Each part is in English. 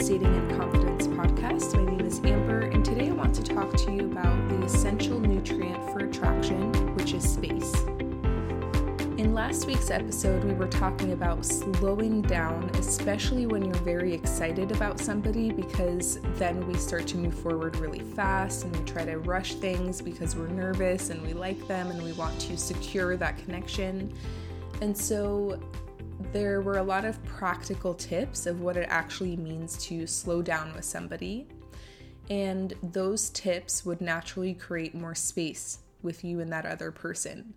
Dating and Confidence podcast. My name is Amber, and today I want to talk to you about the essential nutrient for attraction, which is space. In last week's episode, we were talking about slowing down, especially when you're very excited about somebody, because then we start to move forward really fast and we try to rush things because we're nervous and we like them and we want to secure that connection. And so, there were a lot of practical tips of what it actually means to slow down with somebody. And those tips would naturally create more space with you and that other person.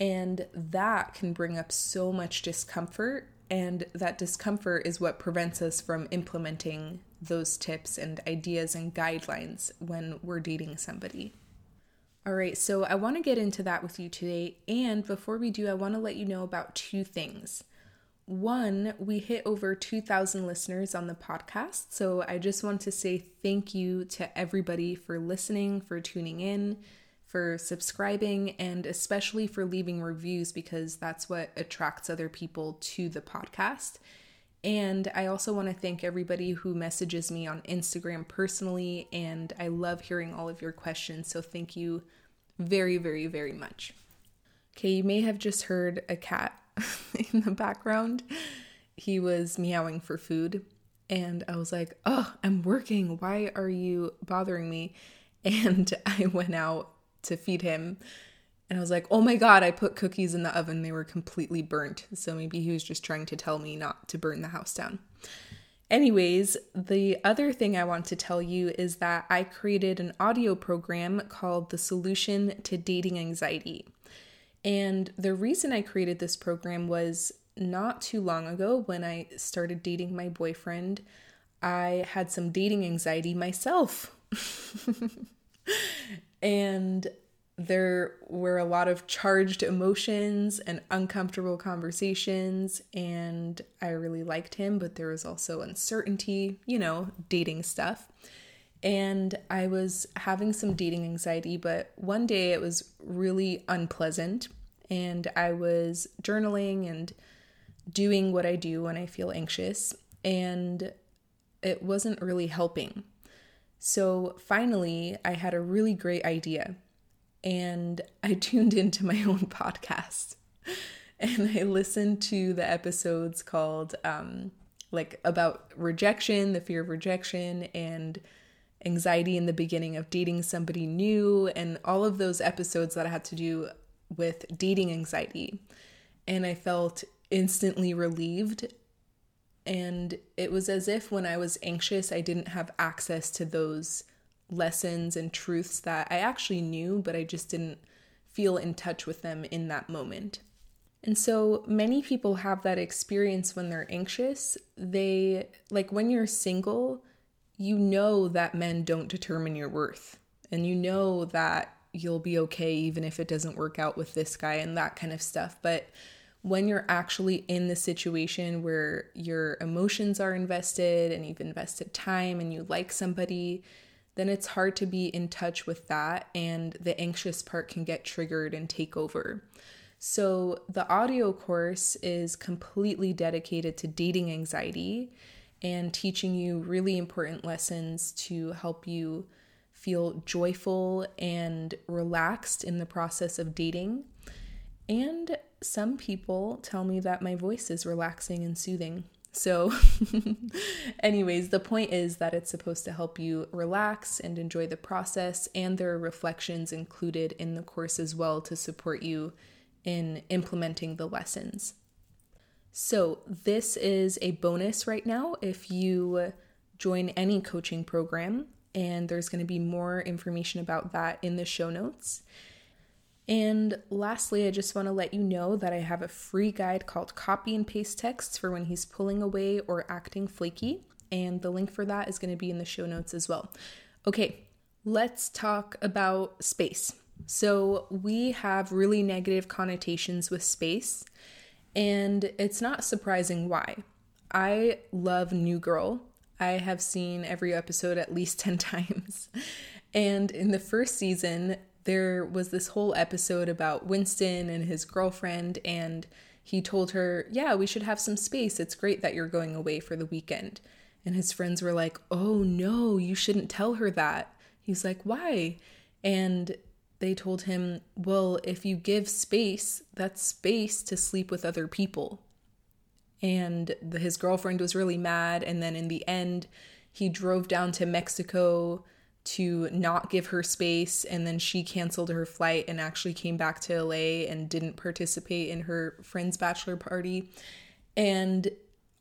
And that can bring up so much discomfort. And that discomfort is what prevents us from implementing those tips and ideas and guidelines when we're dating somebody. All right, so I want to get into that with you today. And before we do, I want to let you know about two things. One, we hit over 2,000 listeners on the podcast. So I just want to say thank you to everybody for listening, for tuning in, for subscribing, and especially for leaving reviews because that's what attracts other people to the podcast. And I also want to thank everybody who messages me on Instagram personally. And I love hearing all of your questions. So thank you very, very, very much. Okay, you may have just heard a cat in the background. He was meowing for food. And I was like, oh, I'm working. Why are you bothering me? And I went out to feed him. And I was like, oh my God, I put cookies in the oven. They were completely burnt. So maybe he was just trying to tell me not to burn the house down. Anyways, the other thing I want to tell you is that I created an audio program called The Solution to Dating Anxiety. And the reason I created this program was not too long ago when I started dating my boyfriend, I had some dating anxiety myself. and there were a lot of charged emotions and uncomfortable conversations, and I really liked him, but there was also uncertainty, you know, dating stuff. And I was having some dating anxiety, but one day it was really unpleasant and I was journaling and doing what I do when I feel anxious, and it wasn't really helping. So finally, I had a really great idea, and I tuned into my own podcast and I listened to the episodes called um, like about rejection, the fear of rejection, and anxiety in the beginning of dating somebody new, and all of those episodes that I had to do with dating anxiety. And I felt instantly relieved. And it was as if when I was anxious, I didn't have access to those lessons and truths that I actually knew, but I just didn't feel in touch with them in that moment. And so many people have that experience when they're anxious. They, like when you're single, you know that men don't determine your worth. And you know that you'll be okay even if it doesn't work out with this guy and that kind of stuff. But when you're actually in the situation where your emotions are invested and you've invested time and you like somebody, then it's hard to be in touch with that and the anxious part can get triggered and take over. So, the audio course is completely dedicated to dating anxiety and teaching you really important lessons to help you feel joyful and relaxed in the process of dating. And some people tell me that my voice is relaxing and soothing. So, anyways, the point is that it's supposed to help you relax and enjoy the process, and there are reflections included in the course as well to support you in implementing the lessons. So, this is a bonus right now if you join any coaching program and there's going to be more information about that in the show notes. And lastly, I just want to let you know that I have a free guide called Copy and Paste Texts for when he's pulling away or acting flaky. And the link for that is going to be in the show notes as well. Okay, let's talk about space. So, we have really negative connotations with space, and it's not surprising why. I love New Girl, I have seen every episode at least 10 times. And in the first season, there was this whole episode about Winston and his girlfriend, and he told her, Yeah, we should have some space. It's great that you're going away for the weekend. And his friends were like, Oh no, you shouldn't tell her that. He's like, Why? And they told him, Well, if you give space, that's space to sleep with other people. And the, his girlfriend was really mad. And then in the end, he drove down to Mexico to not give her space. And then she canceled her flight and actually came back to LA and didn't participate in her friend's bachelor party. And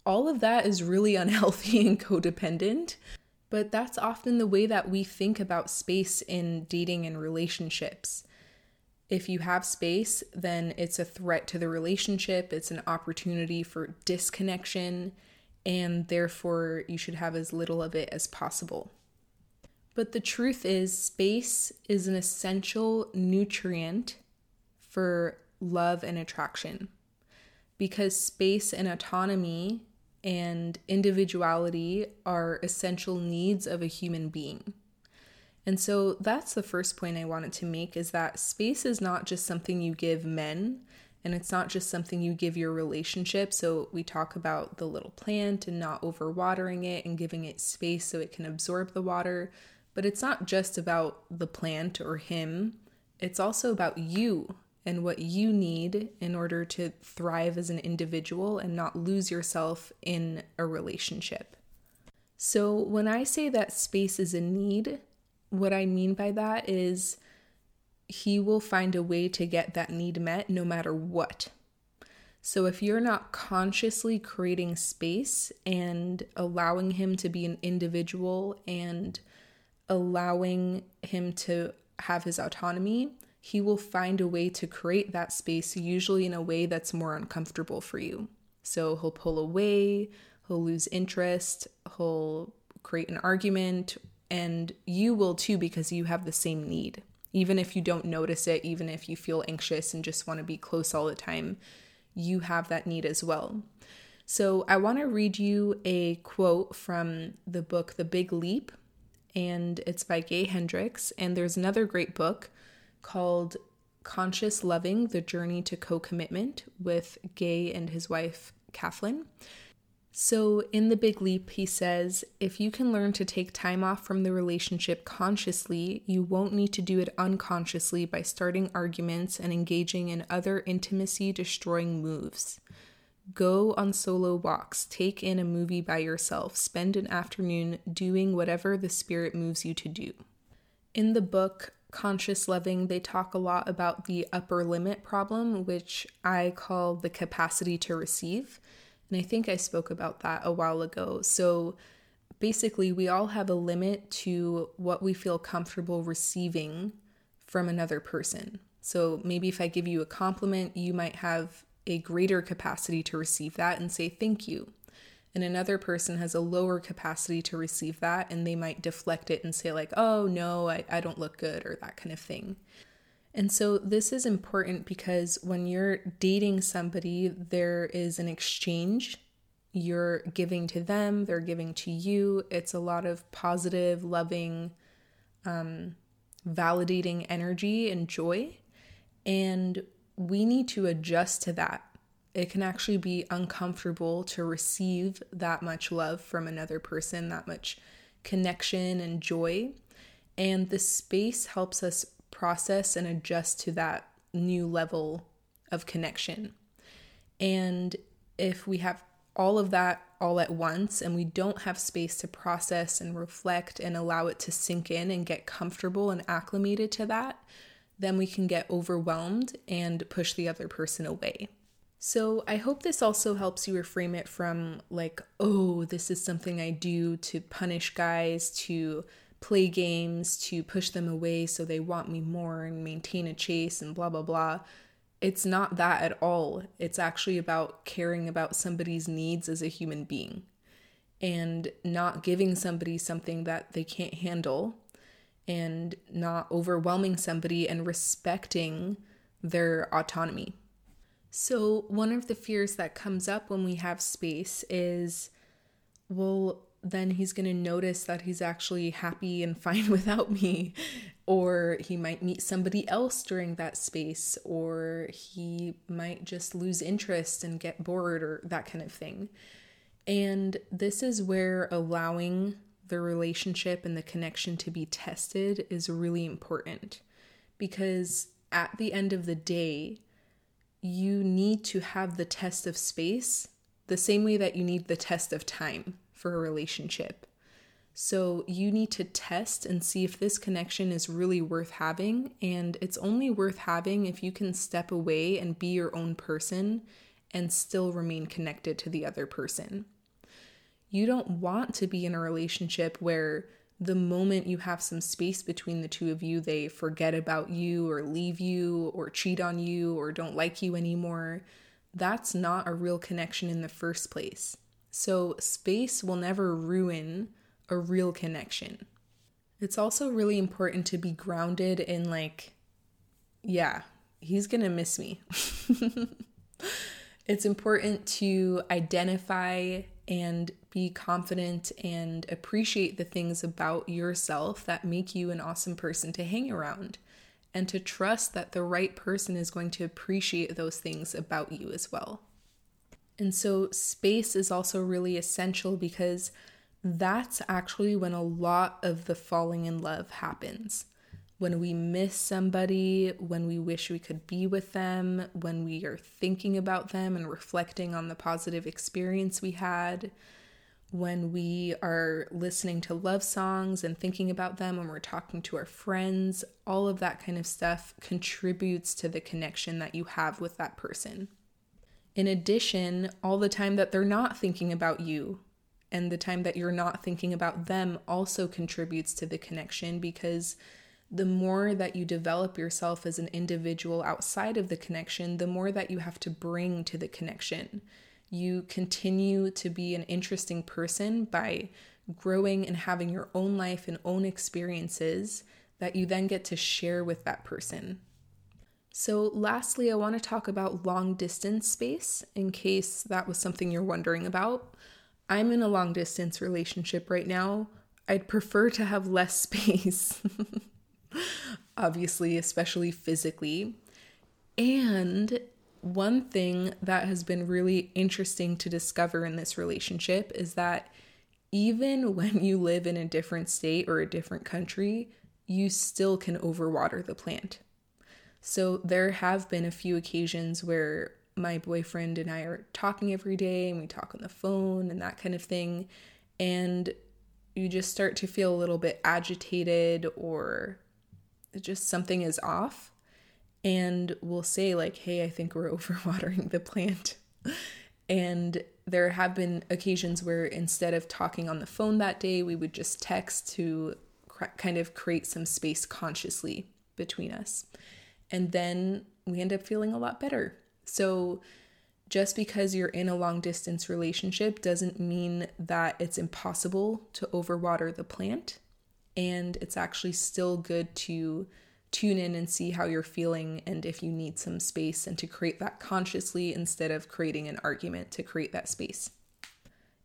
all of that is really unhealthy and codependent. But that's often the way that we think about space in dating and relationships. If you have space, then it's a threat to the relationship, it's an opportunity for disconnection, and therefore you should have as little of it as possible. But the truth is, space is an essential nutrient for love and attraction because space and autonomy and individuality are essential needs of a human being. And so that's the first point I wanted to make is that space is not just something you give men and it's not just something you give your relationship. So we talk about the little plant and not overwatering it and giving it space so it can absorb the water, but it's not just about the plant or him. It's also about you and what you need in order to thrive as an individual and not lose yourself in a relationship. So, when I say that space is a need, what I mean by that is he will find a way to get that need met no matter what. So, if you're not consciously creating space and allowing him to be an individual and allowing him to have his autonomy, he will find a way to create that space, usually in a way that's more uncomfortable for you. So he'll pull away, he'll lose interest, he'll create an argument, and you will too because you have the same need. Even if you don't notice it, even if you feel anxious and just want to be close all the time, you have that need as well. So, I want to read you a quote from the book The Big Leap, and it's by Gay Hendricks. And there's another great book called Conscious Loving The Journey to Co Commitment with Gay and his wife, Kathleen. So, in The Big Leap, he says if you can learn to take time off from the relationship consciously, you won't need to do it unconsciously by starting arguments and engaging in other intimacy destroying moves. Go on solo walks, take in a movie by yourself, spend an afternoon doing whatever the spirit moves you to do. In the book, conscious loving, they talk a lot about the upper limit problem, which I call the capacity to receive. And I think I spoke about that a while ago. So basically, we all have a limit to what we feel comfortable receiving from another person. So maybe if I give you a compliment, you might have a greater capacity to receive that and say thank you and another person has a lower capacity to receive that and they might deflect it and say like oh no I, I don't look good or that kind of thing. And so this is important because when you're dating somebody there is an exchange you're giving to them they're giving to you. It's a lot of positive loving um, validating energy and joy. And we need to adjust to that it can actually be uncomfortable to receive that much love from another person, that much connection and joy. And the space helps us process and adjust to that new level of connection. And if we have all of that all at once and we don't have space to process and reflect and allow it to sink in and get comfortable and acclimated to that, then we can get overwhelmed and push the other person away. So, I hope this also helps you reframe it from like, oh, this is something I do to punish guys, to play games, to push them away so they want me more and maintain a chase and blah, blah, blah. It's not that at all. It's actually about caring about somebody's needs as a human being and not giving somebody something that they can't handle and not overwhelming somebody and respecting their autonomy. So, one of the fears that comes up when we have space is well, then he's going to notice that he's actually happy and fine without me. Or he might meet somebody else during that space, or he might just lose interest and get bored, or that kind of thing. And this is where allowing the relationship and the connection to be tested is really important because at the end of the day, you need to have the test of space the same way that you need the test of time for a relationship. So you need to test and see if this connection is really worth having. And it's only worth having if you can step away and be your own person and still remain connected to the other person. You don't want to be in a relationship where the moment you have some space between the two of you, they forget about you or leave you or cheat on you or don't like you anymore. That's not a real connection in the first place. So, space will never ruin a real connection. It's also really important to be grounded in, like, yeah, he's gonna miss me. it's important to identify and be confident and appreciate the things about yourself that make you an awesome person to hang around and to trust that the right person is going to appreciate those things about you as well. And so, space is also really essential because that's actually when a lot of the falling in love happens when we miss somebody, when we wish we could be with them, when we are thinking about them and reflecting on the positive experience we had, when we are listening to love songs and thinking about them, when we're talking to our friends, all of that kind of stuff contributes to the connection that you have with that person. In addition, all the time that they're not thinking about you and the time that you're not thinking about them also contributes to the connection because the more that you develop yourself as an individual outside of the connection, the more that you have to bring to the connection. You continue to be an interesting person by growing and having your own life and own experiences that you then get to share with that person. So, lastly, I want to talk about long distance space in case that was something you're wondering about. I'm in a long distance relationship right now. I'd prefer to have less space. Obviously, especially physically. And one thing that has been really interesting to discover in this relationship is that even when you live in a different state or a different country, you still can overwater the plant. So there have been a few occasions where my boyfriend and I are talking every day and we talk on the phone and that kind of thing. And you just start to feel a little bit agitated or just something is off and we'll say like hey i think we're overwatering the plant. And there have been occasions where instead of talking on the phone that day we would just text to cr- kind of create some space consciously between us. And then we end up feeling a lot better. So just because you're in a long distance relationship doesn't mean that it's impossible to overwater the plant and it's actually still good to tune in and see how you're feeling and if you need some space and to create that consciously instead of creating an argument to create that space.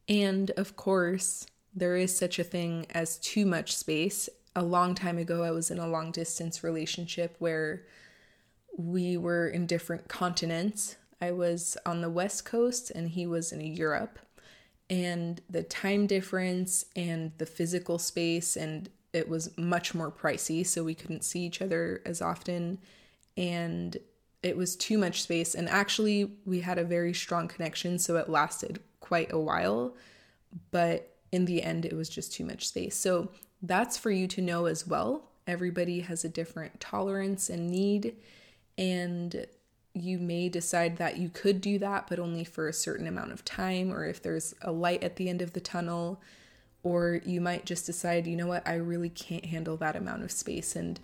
And of course, there is such a thing as too much space. A long time ago, I was in a long distance relationship where we were in different continents. I was on the West Coast and he was in Europe. And the time difference and the physical space and it was much more pricey, so we couldn't see each other as often. And it was too much space. And actually, we had a very strong connection, so it lasted quite a while. But in the end, it was just too much space. So that's for you to know as well. Everybody has a different tolerance and need. And you may decide that you could do that, but only for a certain amount of time, or if there's a light at the end of the tunnel or you might just decide, you know what, I really can't handle that amount of space, and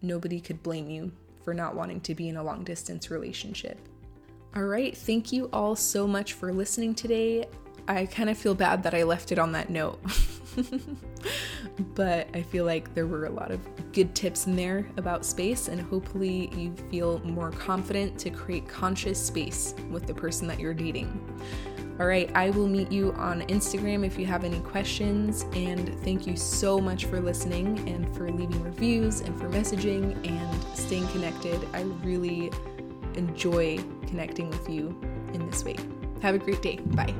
nobody could blame you for not wanting to be in a long distance relationship. All right, thank you all so much for listening today. I kind of feel bad that I left it on that note. but I feel like there were a lot of good tips in there about space, and hopefully, you feel more confident to create conscious space with the person that you're dating. All right, I will meet you on Instagram if you have any questions. And thank you so much for listening and for leaving reviews and for messaging and staying connected. I really enjoy connecting with you in this way. Have a great day. Bye.